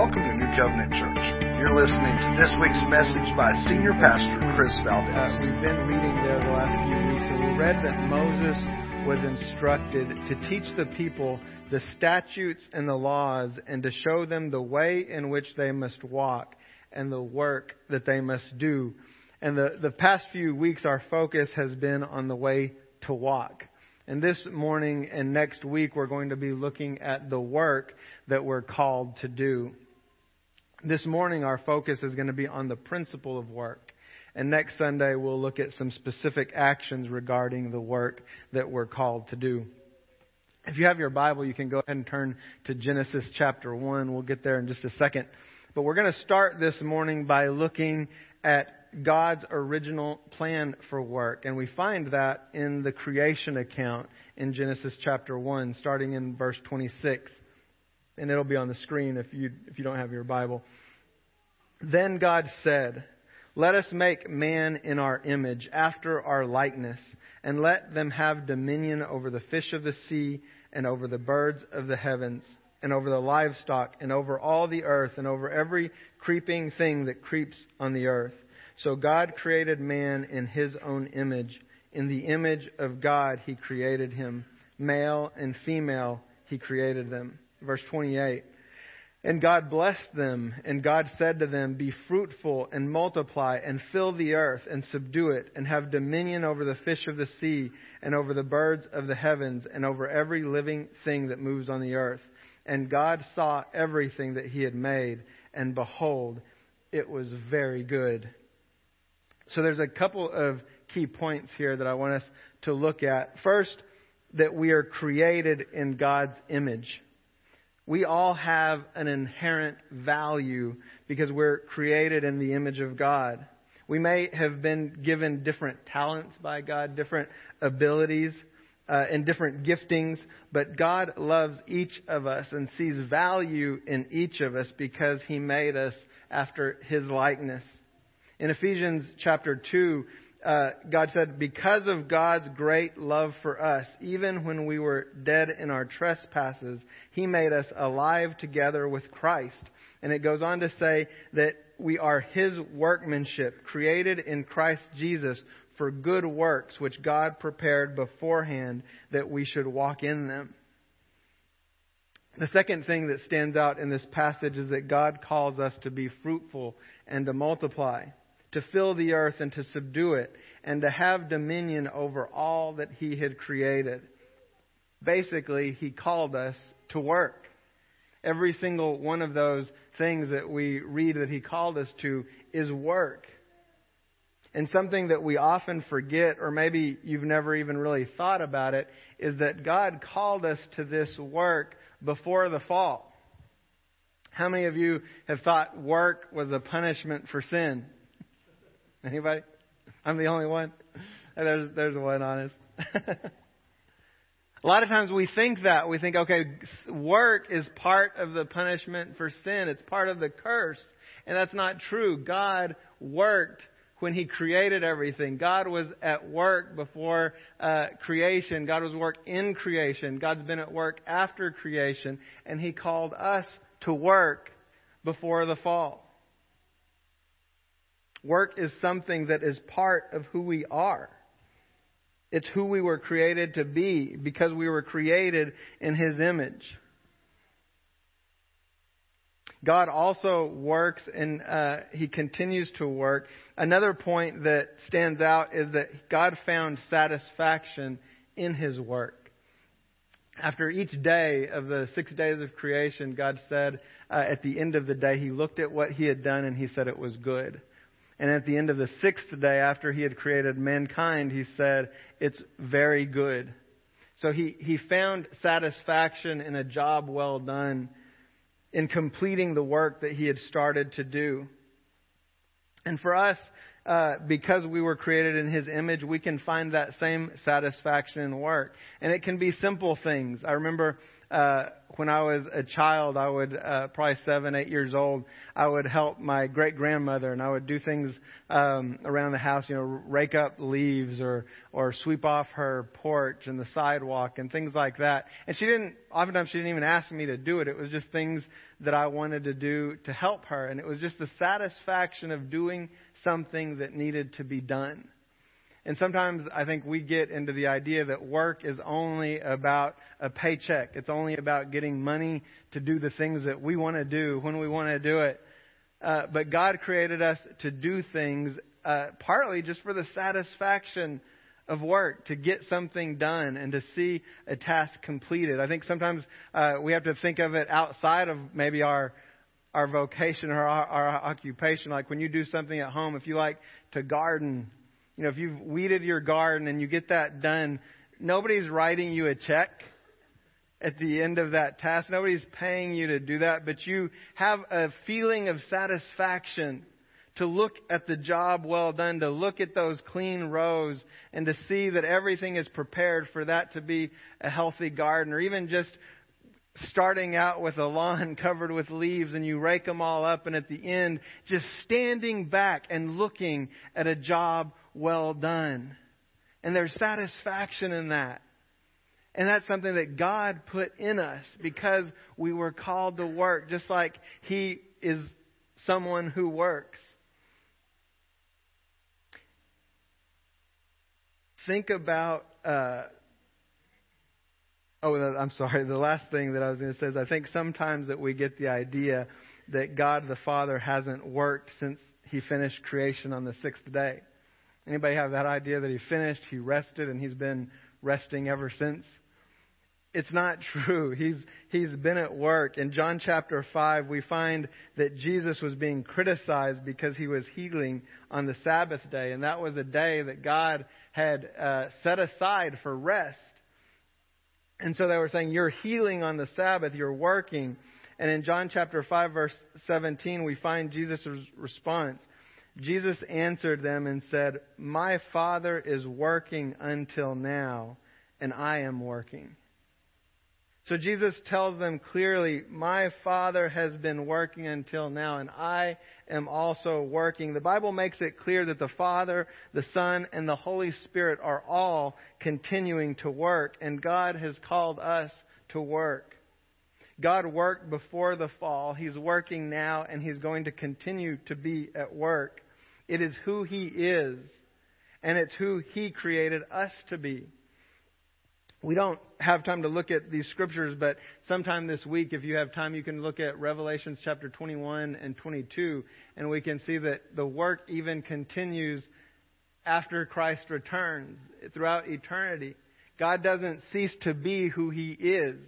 welcome to New Covenant Church. You're listening to this week's message by Senior Pastor Chris Valdez. Uh, we've been reading there the last few weeks, and we read that Moses was instructed to teach the people the statutes and the laws and to show them the way in which they must walk and the work that they must do. And the, the past few weeks, our focus has been on the way to walk. And this morning and next week, we're going to be looking at the work that we're called to do. This morning, our focus is going to be on the principle of work. And next Sunday, we'll look at some specific actions regarding the work that we're called to do. If you have your Bible, you can go ahead and turn to Genesis chapter 1. We'll get there in just a second. But we're going to start this morning by looking at God's original plan for work. And we find that in the creation account in Genesis chapter 1, starting in verse 26. And it'll be on the screen if you, if you don't have your Bible. Then God said, Let us make man in our image, after our likeness, and let them have dominion over the fish of the sea, and over the birds of the heavens, and over the livestock, and over all the earth, and over every creeping thing that creeps on the earth. So God created man in his own image. In the image of God, he created him. Male and female, he created them. Verse 28. And God blessed them, and God said to them, Be fruitful and multiply, and fill the earth, and subdue it, and have dominion over the fish of the sea, and over the birds of the heavens, and over every living thing that moves on the earth. And God saw everything that he had made, and behold, it was very good. So there's a couple of key points here that I want us to look at. First, that we are created in God's image. We all have an inherent value because we're created in the image of God. We may have been given different talents by God, different abilities, uh, and different giftings, but God loves each of us and sees value in each of us because He made us after His likeness. In Ephesians chapter 2, uh, God said, Because of God's great love for us, even when we were dead in our trespasses, He made us alive together with Christ. And it goes on to say that we are His workmanship, created in Christ Jesus for good works, which God prepared beforehand that we should walk in them. The second thing that stands out in this passage is that God calls us to be fruitful and to multiply to fill the earth and to subdue it, and to have dominion over all that He had created. Basically, He called us to work. Every single one of those things that we read that He called us to is work. And something that we often forget, or maybe you've never even really thought about it, is that God called us to this work before the fall. How many of you have thought work was a punishment for sin? Anybody? I'm the only one. There's there's one honest. A lot of times we think that. We think, okay, work is part of the punishment for sin. It's part of the curse. And that's not true. God worked when He created everything. God was at work before uh, creation. God was work in creation. God's been at work after creation. And He called us to work before the fall. Work is something that is part of who we are. It's who we were created to be because we were created in His image. God also works and uh, He continues to work. Another point that stands out is that God found satisfaction in His work. After each day of the six days of creation, God said uh, at the end of the day, He looked at what He had done and He said it was good. And at the end of the sixth day, after he had created mankind, he said, It's very good. So he, he found satisfaction in a job well done, in completing the work that he had started to do. And for us, uh, because we were created in his image, we can find that same satisfaction in work. And it can be simple things. I remember uh, when I was a child, I would uh, probably seven, eight years old. I would help my great grandmother, and I would do things um, around the house. You know, rake up leaves or or sweep off her porch and the sidewalk and things like that. And she didn't. Oftentimes, she didn't even ask me to do it. It was just things that I wanted to do to help her, and it was just the satisfaction of doing something that needed to be done. And sometimes I think we get into the idea that work is only about a paycheck. It's only about getting money to do the things that we want to do when we want to do it. Uh, but God created us to do things uh, partly just for the satisfaction of work, to get something done and to see a task completed. I think sometimes uh, we have to think of it outside of maybe our our vocation or our, our occupation. Like when you do something at home, if you like to garden you know, if you've weeded your garden and you get that done, nobody's writing you a check at the end of that task. Nobody's paying you to do that, but you have a feeling of satisfaction to look at the job well done, to look at those clean rows, and to see that everything is prepared for that to be a healthy garden, or even just starting out with a lawn covered with leaves and you rake them all up, and at the end, just standing back and looking at a job well done. And there's satisfaction in that. And that's something that God put in us because we were called to work, just like He is someone who works. Think about. Uh, oh, I'm sorry. The last thing that I was going to say is I think sometimes that we get the idea that God the Father hasn't worked since He finished creation on the sixth day. Anybody have that idea that he finished, he rested, and he's been resting ever since? It's not true. He's, he's been at work. In John chapter 5, we find that Jesus was being criticized because he was healing on the Sabbath day, and that was a day that God had uh, set aside for rest. And so they were saying, You're healing on the Sabbath, you're working. And in John chapter 5, verse 17, we find Jesus' response. Jesus answered them and said, My Father is working until now, and I am working. So Jesus tells them clearly, My Father has been working until now, and I am also working. The Bible makes it clear that the Father, the Son, and the Holy Spirit are all continuing to work, and God has called us to work. God worked before the fall. He's working now, and He's going to continue to be at work. It is who He is, and it's who He created us to be. We don't have time to look at these scriptures, but sometime this week, if you have time, you can look at Revelations chapter 21 and 22, and we can see that the work even continues after Christ returns throughout eternity. God doesn't cease to be who He is,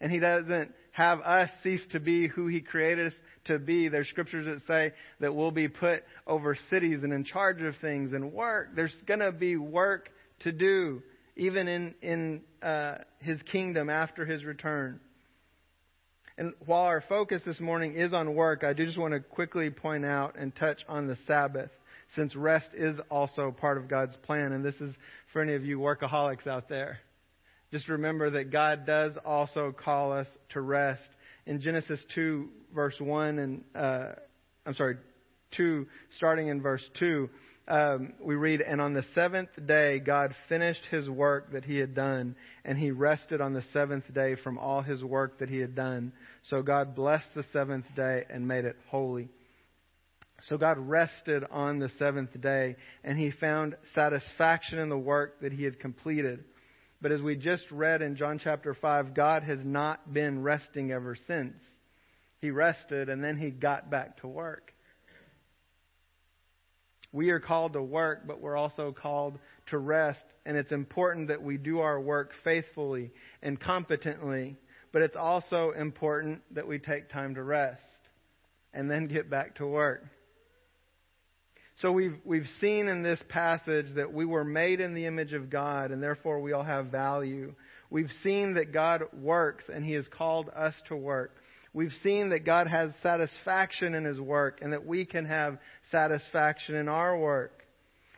and He doesn't have us cease to be who He created us to be. There's scriptures that say that we'll be put over cities and in charge of things and work. There's going to be work to do, even in, in uh, His kingdom after His return. And while our focus this morning is on work, I do just want to quickly point out and touch on the Sabbath, since rest is also part of God's plan. And this is for any of you workaholics out there. Just remember that God does also call us to rest in Genesis 2, verse 1, and uh, I'm sorry, 2, starting in verse 2, um, we read, And on the seventh day, God finished his work that he had done, and he rested on the seventh day from all his work that he had done. So God blessed the seventh day and made it holy. So God rested on the seventh day, and he found satisfaction in the work that he had completed. But as we just read in John chapter 5, God has not been resting ever since. He rested and then he got back to work. We are called to work, but we're also called to rest. And it's important that we do our work faithfully and competently. But it's also important that we take time to rest and then get back to work. So we've, we've seen in this passage that we were made in the image of God and therefore we all have value. We've seen that God works and He has called us to work. We've seen that God has satisfaction in His work and that we can have satisfaction in our work.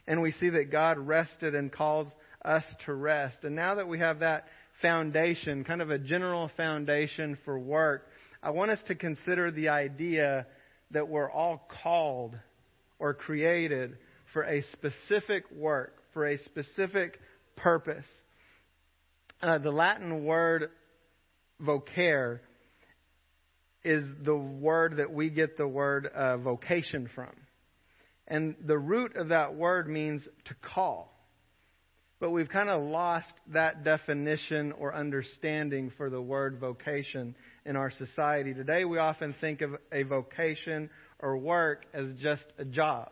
And we see that God rested and calls us to rest. And now that we have that foundation, kind of a general foundation for work, I want us to consider the idea that we're all called or created for a specific work, for a specific purpose. Uh, the Latin word vocare is the word that we get the word uh, vocation from. And the root of that word means to call. But we've kind of lost that definition or understanding for the word vocation in our society. Today, we often think of a vocation or work as just a job.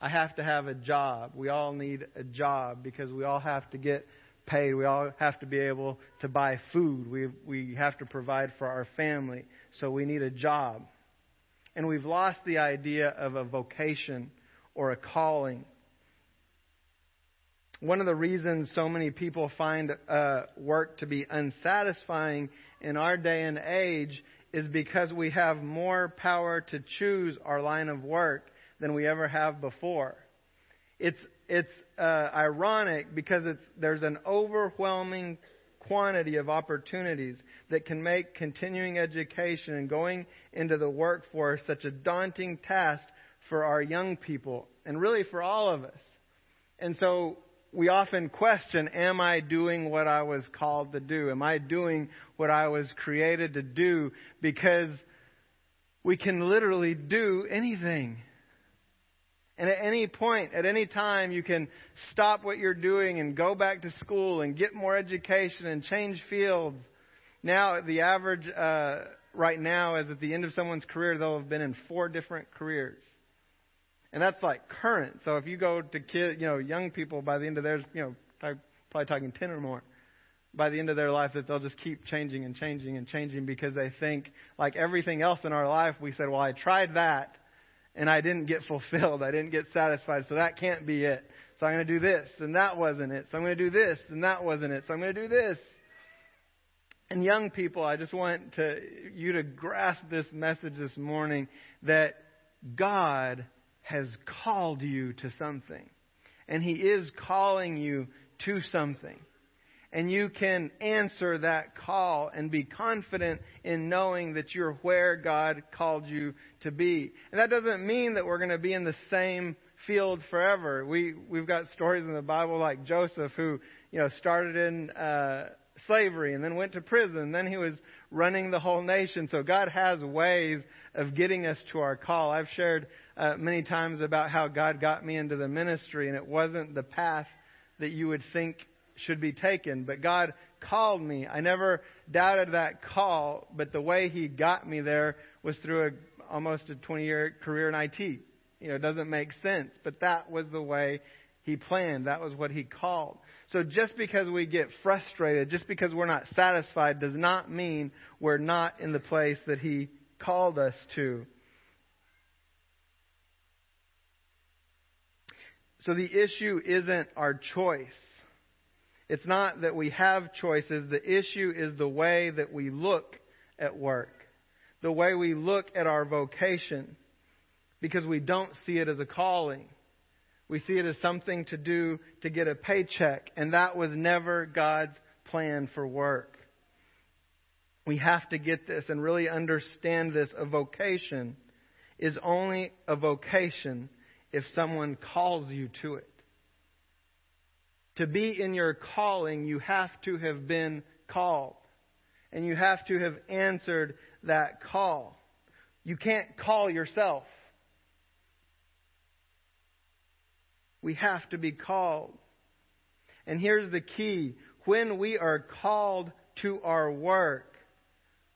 I have to have a job. We all need a job because we all have to get paid. We all have to be able to buy food. We, we have to provide for our family. So we need a job. And we've lost the idea of a vocation or a calling. One of the reasons so many people find uh, work to be unsatisfying in our day and age is because we have more power to choose our line of work than we ever have before. It's it's uh, ironic because it's there's an overwhelming quantity of opportunities that can make continuing education and going into the workforce such a daunting task for our young people and really for all of us. And so we often question, am I doing what I was called to do? Am I doing what I was created to do? Because we can literally do anything. And at any point, at any time, you can stop what you're doing and go back to school and get more education and change fields. Now, the average uh, right now is at the end of someone's career, they'll have been in four different careers. And that's like current. So if you go to kids, you know, young people by the end of theirs, you know, probably talking 10 or more, by the end of their life that they'll just keep changing and changing and changing because they think, like everything else in our life, we said, well, I tried that and I didn't get fulfilled. I didn't get satisfied. So that can't be it. So I'm going to do this and that wasn't it. So I'm going to do this and that wasn't it. So I'm going to do this. And young people, I just want to, you to grasp this message this morning that God has called you to something. And He is calling you to something. And you can answer that call and be confident in knowing that you're where God called you to be. And that doesn't mean that we're going to be in the same field forever. We, we've got stories in the Bible like Joseph who, you know, started in, uh, slavery and then went to prison. Then he was running the whole nation. So God has ways of getting us to our call. I've shared uh, many times about how God got me into the ministry, and it wasn't the path that you would think should be taken, but God called me. I never doubted that call, but the way He got me there was through a, almost a 20 year career in IT. You know, it doesn't make sense, but that was the way He planned. That was what He called. So just because we get frustrated, just because we're not satisfied, does not mean we're not in the place that He called us to. So the issue isn't our choice. It's not that we have choices. The issue is the way that we look at work, the way we look at our vocation, because we don't see it as a calling. We see it as something to do to get a paycheck, and that was never God's plan for work. We have to get this and really understand this. A vocation is only a vocation if someone calls you to it. To be in your calling, you have to have been called. And you have to have answered that call. You can't call yourself. We have to be called. And here's the key when we are called to our work,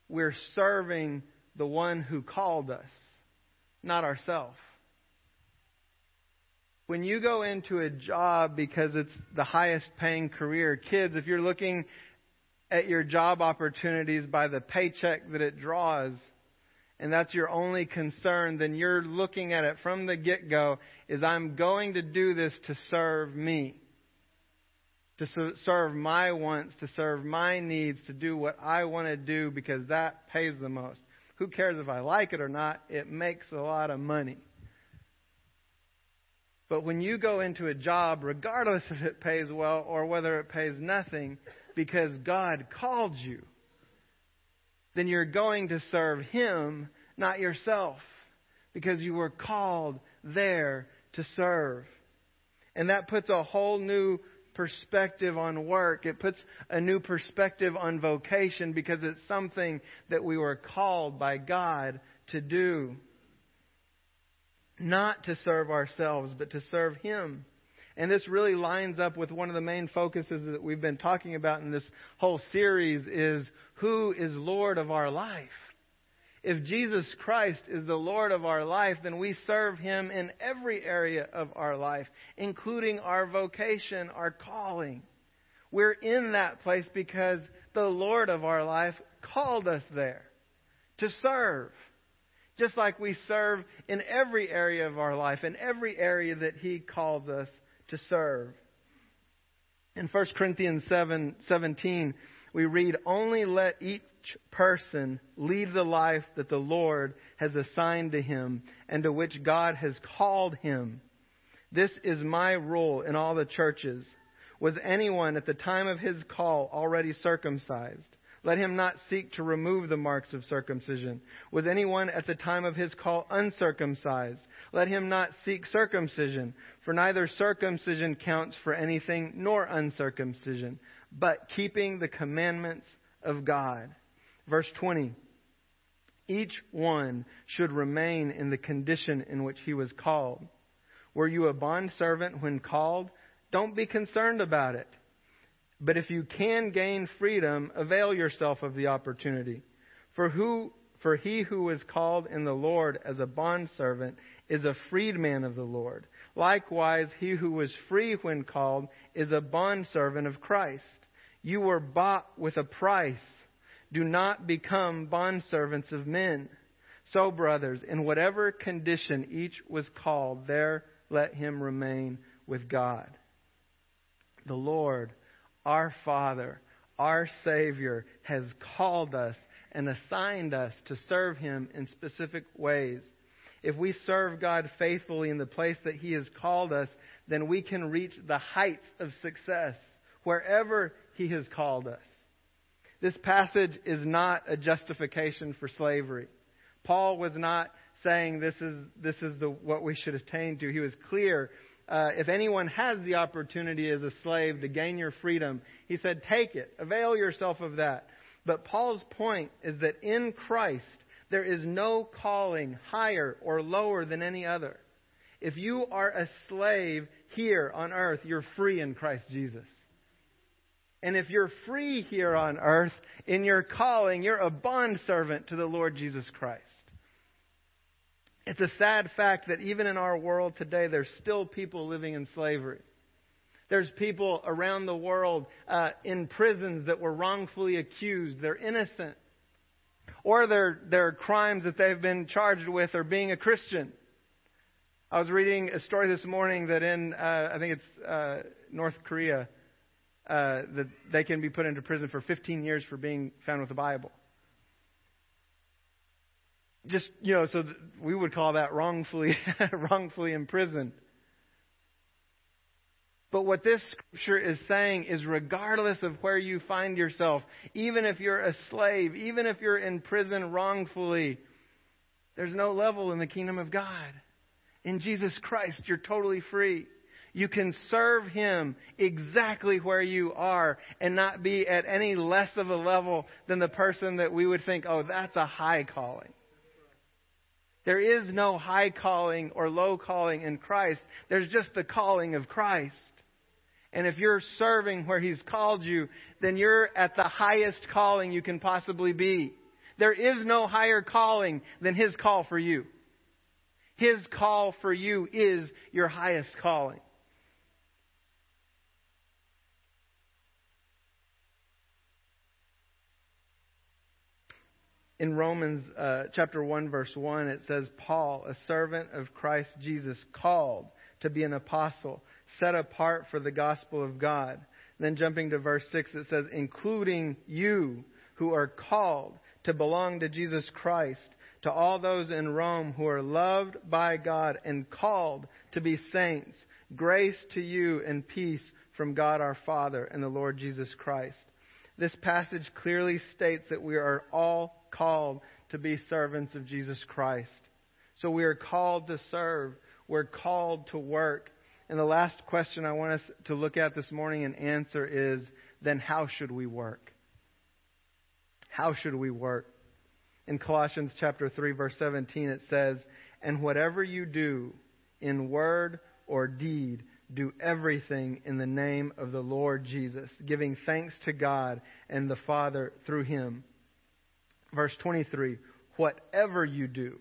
we're serving the one who called us, not ourselves. When you go into a job because it's the highest paying career, kids, if you're looking at your job opportunities by the paycheck that it draws, and that's your only concern, then you're looking at it from the get go is I'm going to do this to serve me, to serve my wants, to serve my needs, to do what I want to do because that pays the most. Who cares if I like it or not? It makes a lot of money. But when you go into a job, regardless if it pays well or whether it pays nothing, because God called you, then you're going to serve Him, not yourself, because you were called there to serve. And that puts a whole new perspective on work. It puts a new perspective on vocation because it's something that we were called by God to do. Not to serve ourselves, but to serve Him. And this really lines up with one of the main focuses that we've been talking about in this whole series is who is Lord of our life? If Jesus Christ is the Lord of our life, then we serve Him in every area of our life, including our vocation, our calling. We're in that place because the Lord of our life called us there to serve. Just like we serve in every area of our life, in every area that He calls us to serve. In 1 Corinthians 7 17, we read, Only let each person lead the life that the Lord has assigned to him and to which God has called him. This is my rule in all the churches. Was anyone at the time of his call already circumcised? Let him not seek to remove the marks of circumcision. Was anyone at the time of his call uncircumcised? Let him not seek circumcision, for neither circumcision counts for anything nor uncircumcision, but keeping the commandments of God. Verse 20. Each one should remain in the condition in which he was called. Were you a bondservant when called? Don't be concerned about it. But if you can gain freedom, avail yourself of the opportunity. For who for he who is called in the Lord as a bondservant is a freedman of the Lord. Likewise, he who was free when called is a bondservant of Christ. You were bought with a price. Do not become bondservants of men. So, brothers, in whatever condition each was called, there let him remain with God. The Lord, our Father, our Savior, has called us and assigned us to serve Him in specific ways. If we serve God faithfully in the place that He has called us, then we can reach the heights of success wherever He has called us. This passage is not a justification for slavery. Paul was not saying this is, this is the, what we should attain to. He was clear. Uh, if anyone has the opportunity as a slave to gain your freedom, he said, take it. Avail yourself of that. But Paul's point is that in Christ, there is no calling higher or lower than any other. If you are a slave here on earth, you're free in Christ Jesus. And if you're free here on earth in your calling, you're a bondservant to the Lord Jesus Christ. It's a sad fact that even in our world today, there's still people living in slavery. There's people around the world uh, in prisons that were wrongfully accused. They're innocent. Or their, their crimes that they've been charged with are being a Christian. I was reading a story this morning that in, uh, I think it's uh, North Korea, uh, that they can be put into prison for 15 years for being found with the Bible. Just, you know, so we would call that wrongfully, wrongfully imprisoned. But what this scripture is saying is regardless of where you find yourself, even if you're a slave, even if you're in prison wrongfully, there's no level in the kingdom of God. In Jesus Christ, you're totally free. You can serve Him exactly where you are and not be at any less of a level than the person that we would think, oh, that's a high calling. There is no high calling or low calling in Christ. There's just the calling of Christ. And if you're serving where He's called you, then you're at the highest calling you can possibly be. There is no higher calling than His call for you. His call for you is your highest calling. In Romans uh, chapter 1, verse 1, it says, Paul, a servant of Christ Jesus, called to be an apostle set apart for the gospel of God. Then jumping to verse 6, it says, including you who are called to belong to Jesus Christ, to all those in Rome who are loved by God and called to be saints, grace to you and peace from God our Father and the Lord Jesus Christ. This passage clearly states that we are all called to be servants of Jesus Christ. So we are called to serve. We're called to work. And the last question I want us to look at this morning and answer is then how should we work? How should we work? In Colossians chapter 3 verse 17 it says, "And whatever you do in word or deed, do everything in the name of the Lord Jesus, giving thanks to God and the Father through him." Verse 23, "Whatever you do,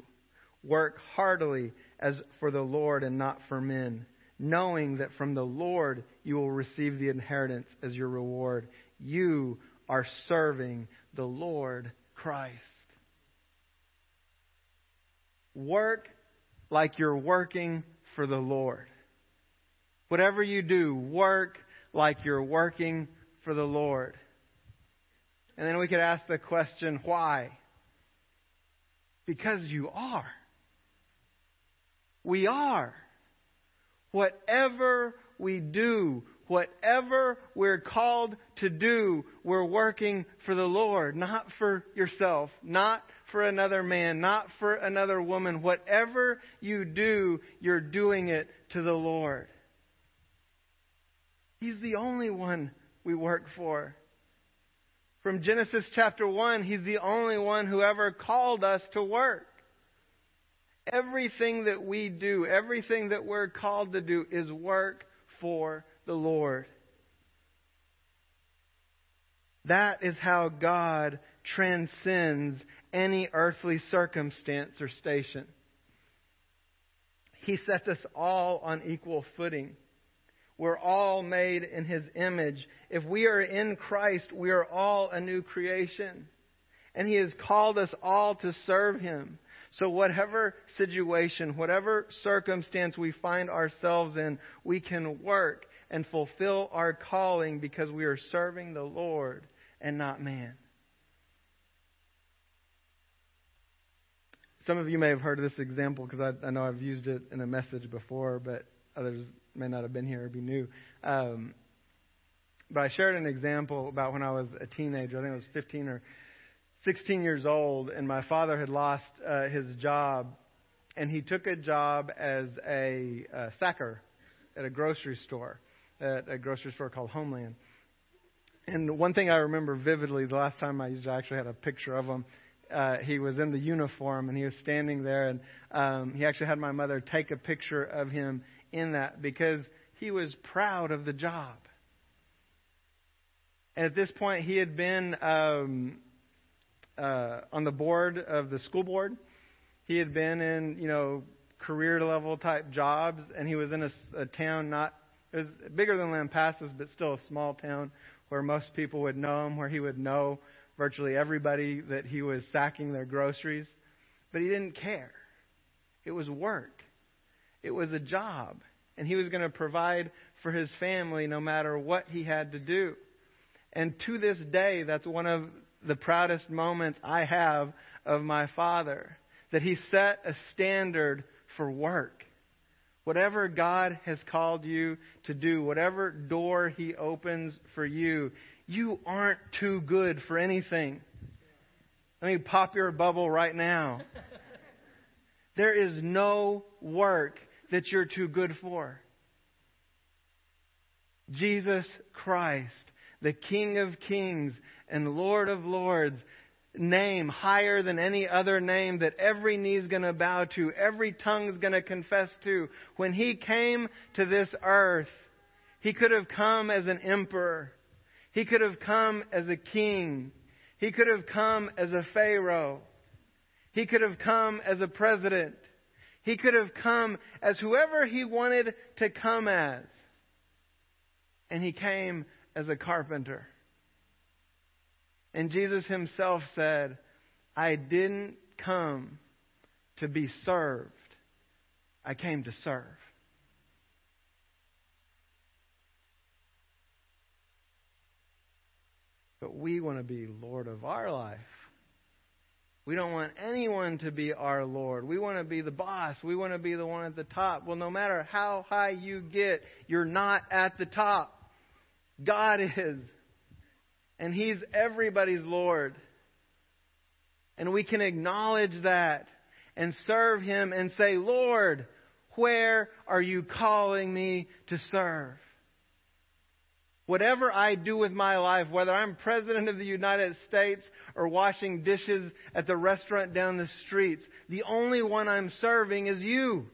work heartily as for the Lord and not for men." knowing that from the Lord you will receive the inheritance as your reward. You are serving the Lord Christ. Work like you're working for the Lord. Whatever you do, work like you're working for the Lord. And then we could ask the question, why? Because you are. We are. Whatever we do, whatever we're called to do, we're working for the Lord, not for yourself, not for another man, not for another woman. Whatever you do, you're doing it to the Lord. He's the only one we work for. From Genesis chapter 1, He's the only one who ever called us to work. Everything that we do, everything that we're called to do is work for the Lord. That is how God transcends any earthly circumstance or station. He sets us all on equal footing. We're all made in His image. If we are in Christ, we are all a new creation. And He has called us all to serve Him. So, whatever situation, whatever circumstance we find ourselves in, we can work and fulfill our calling because we are serving the Lord and not man. Some of you may have heard this example because I, I, know I've used it in a message before, but others may not have been here or be new. Um, but I shared an example about when I was a teenager. I think I was 15 or 16 years old, and my father had lost uh, his job, and he took a job as a uh, sacker at a grocery store, at a grocery store called Homeland. And one thing I remember vividly, the last time I used it, I actually had a picture of him. Uh, he was in the uniform and he was standing there, and um, he actually had my mother take a picture of him in that because he was proud of the job. And at this point, he had been um, uh, on the board of the school board. He had been in, you know, career level type jobs, and he was in a, a town not it was bigger than Lampasas, but still a small town where most people would know him, where he would know virtually everybody that he was sacking their groceries. But he didn't care. It was work. It was a job. And he was going to provide for his family no matter what he had to do. And to this day, that's one of the proudest moments I have of my father. That he set a standard for work. Whatever God has called you to do, whatever door he opens for you, you aren't too good for anything. Let me pop your bubble right now. There is no work that you're too good for. Jesus Christ, the King of Kings and Lord of Lords name higher than any other name that every knee's going to bow to, every tongue's going to confess to. When he came to this earth, he could have come as an emperor. He could have come as a king. He could have come as a pharaoh. He could have come as a president. He could have come as whoever he wanted to come as. And he came as a carpenter. And Jesus himself said, I didn't come to be served, I came to serve. But we want to be Lord of our life. We don't want anyone to be our Lord. We want to be the boss. We want to be the one at the top. Well, no matter how high you get, you're not at the top. God is. And He's everybody's Lord. And we can acknowledge that and serve Him and say, Lord, where are you calling me to serve? Whatever I do with my life, whether I'm President of the United States or washing dishes at the restaurant down the streets, the only one I'm serving is you.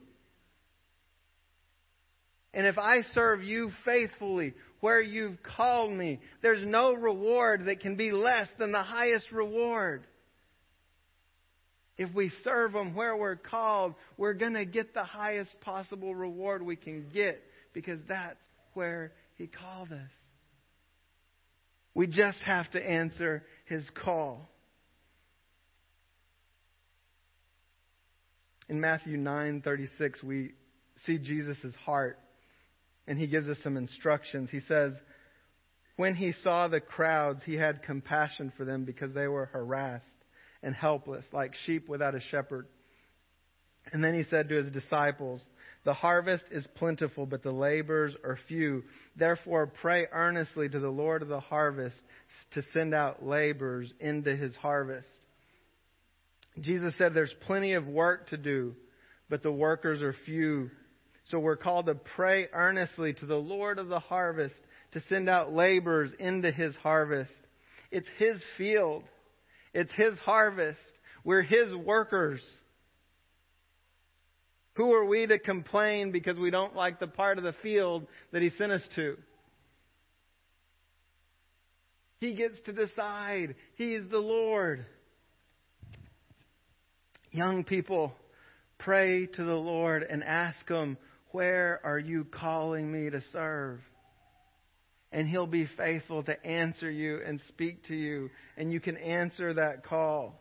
And if I serve you faithfully where you've called me, there's no reward that can be less than the highest reward. If we serve Him where we're called, we're going to get the highest possible reward we can get because that's where He called us. We just have to answer his call. In Matthew 9:36 we see Jesus' heart and he gives us some instructions. He says, "When he saw the crowds, he had compassion for them because they were harassed and helpless like sheep without a shepherd." And then he said to his disciples, the harvest is plentiful, but the laborers are few. Therefore, pray earnestly to the Lord of the harvest to send out laborers into his harvest. Jesus said there's plenty of work to do, but the workers are few. So we're called to pray earnestly to the Lord of the harvest to send out laborers into his harvest. It's his field. It's his harvest. We're his workers. Who are we to complain because we don't like the part of the field that He sent us to? He gets to decide. He is the Lord. Young people, pray to the Lord and ask Him, Where are you calling me to serve? And He'll be faithful to answer you and speak to you, and you can answer that call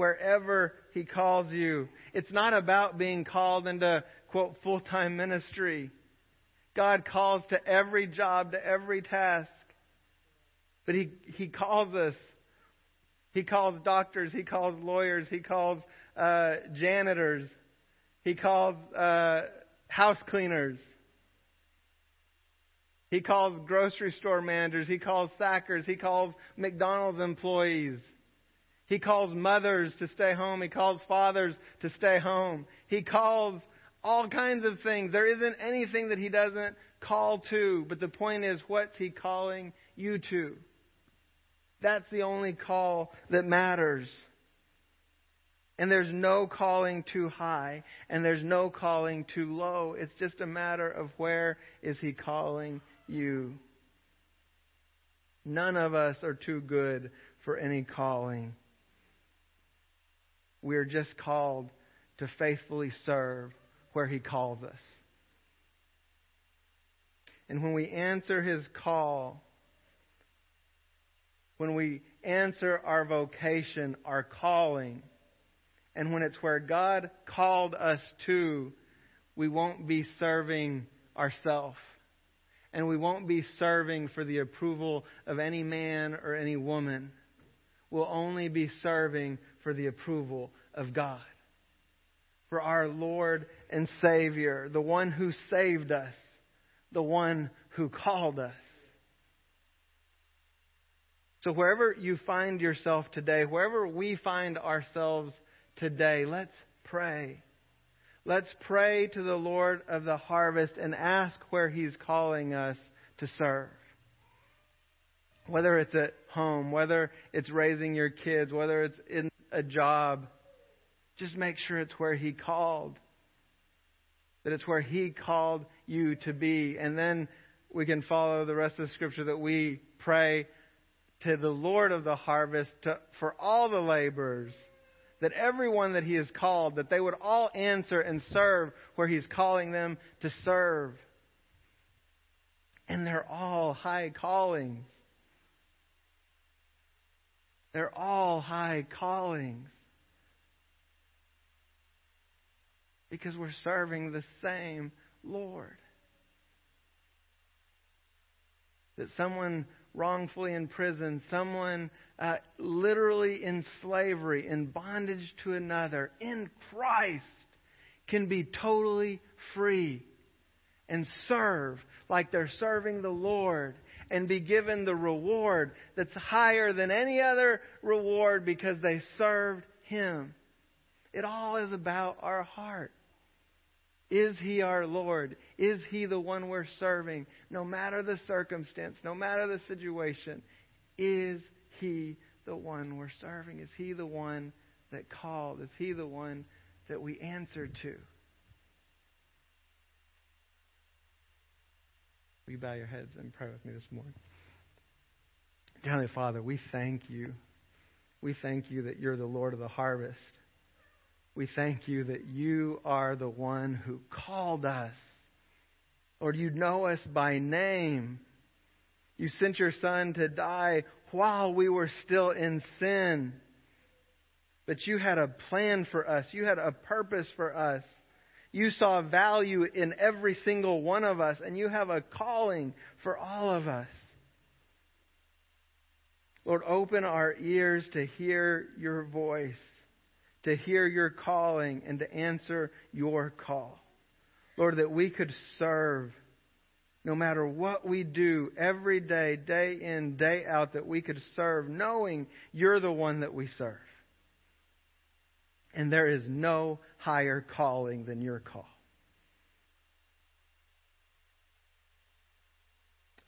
wherever He calls you. It's not about being called into, quote, full time ministry. God calls to every job, to every task. But He, he calls us. He calls doctors, He calls lawyers, He calls uh, janitors, He calls uh, house cleaners. He calls grocery store managers. He calls sackers. He calls McDonald's employees. He calls mothers to stay home. He calls fathers to stay home. He calls all kinds of things. There isn't anything that he doesn't call to. But the point is, what's he calling you to? That's the only call that matters. And there's no calling too high, and there's no calling too low. It's just a matter of where is he calling you. None of us are too good for any calling. We are just called to faithfully serve where He calls us. And when we answer His call, when we answer our vocation, our calling, and when it's where God called us to, we won't be serving ourselves. And we won't be serving for the approval of any man or any woman. We'll only be serving for the approval of God. For our Lord and Savior, the one who saved us, the one who called us. So, wherever you find yourself today, wherever we find ourselves today, let's pray. Let's pray to the Lord of the harvest and ask where He's calling us to serve whether it's at home, whether it's raising your kids, whether it's in a job, just make sure it's where He called. That it's where He called you to be. And then we can follow the rest of the scripture that we pray to the Lord of the harvest to, for all the laborers, that everyone that He has called, that they would all answer and serve where He's calling them to serve. And they're all high callings. They're all high callings. Because we're serving the same Lord. That someone wrongfully in prison, someone uh, literally in slavery, in bondage to another, in Christ, can be totally free and serve like they're serving the Lord and be given the reward that's higher than any other reward because they served Him. It all is about our heart. Is He our Lord? Is He the one we're serving? No matter the circumstance, no matter the situation, is He the one we're serving? Is He the one that called? Is He the one that we answer to? Will you bow your heads and pray with me this morning? Heavenly Father, we thank you. We thank you that you're the Lord of the harvest. We thank you that you are the one who called us. Lord, you know us by name. You sent your Son to die while we were still in sin. But you had a plan for us, you had a purpose for us. You saw value in every single one of us, and you have a calling for all of us. Lord, open our ears to hear your voice, to hear your calling, and to answer your call. Lord, that we could serve no matter what we do every day, day in, day out, that we could serve knowing you're the one that we serve. And there is no higher calling than your call.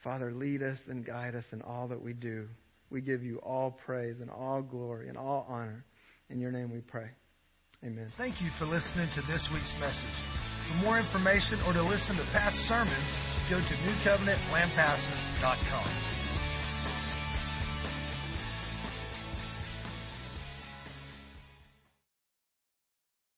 Father, lead us and guide us in all that we do. We give you all praise and all glory and all honor. In your name we pray. Amen. Thank you for listening to this week's message. For more information or to listen to past sermons, go to newcovenantlampasas.com.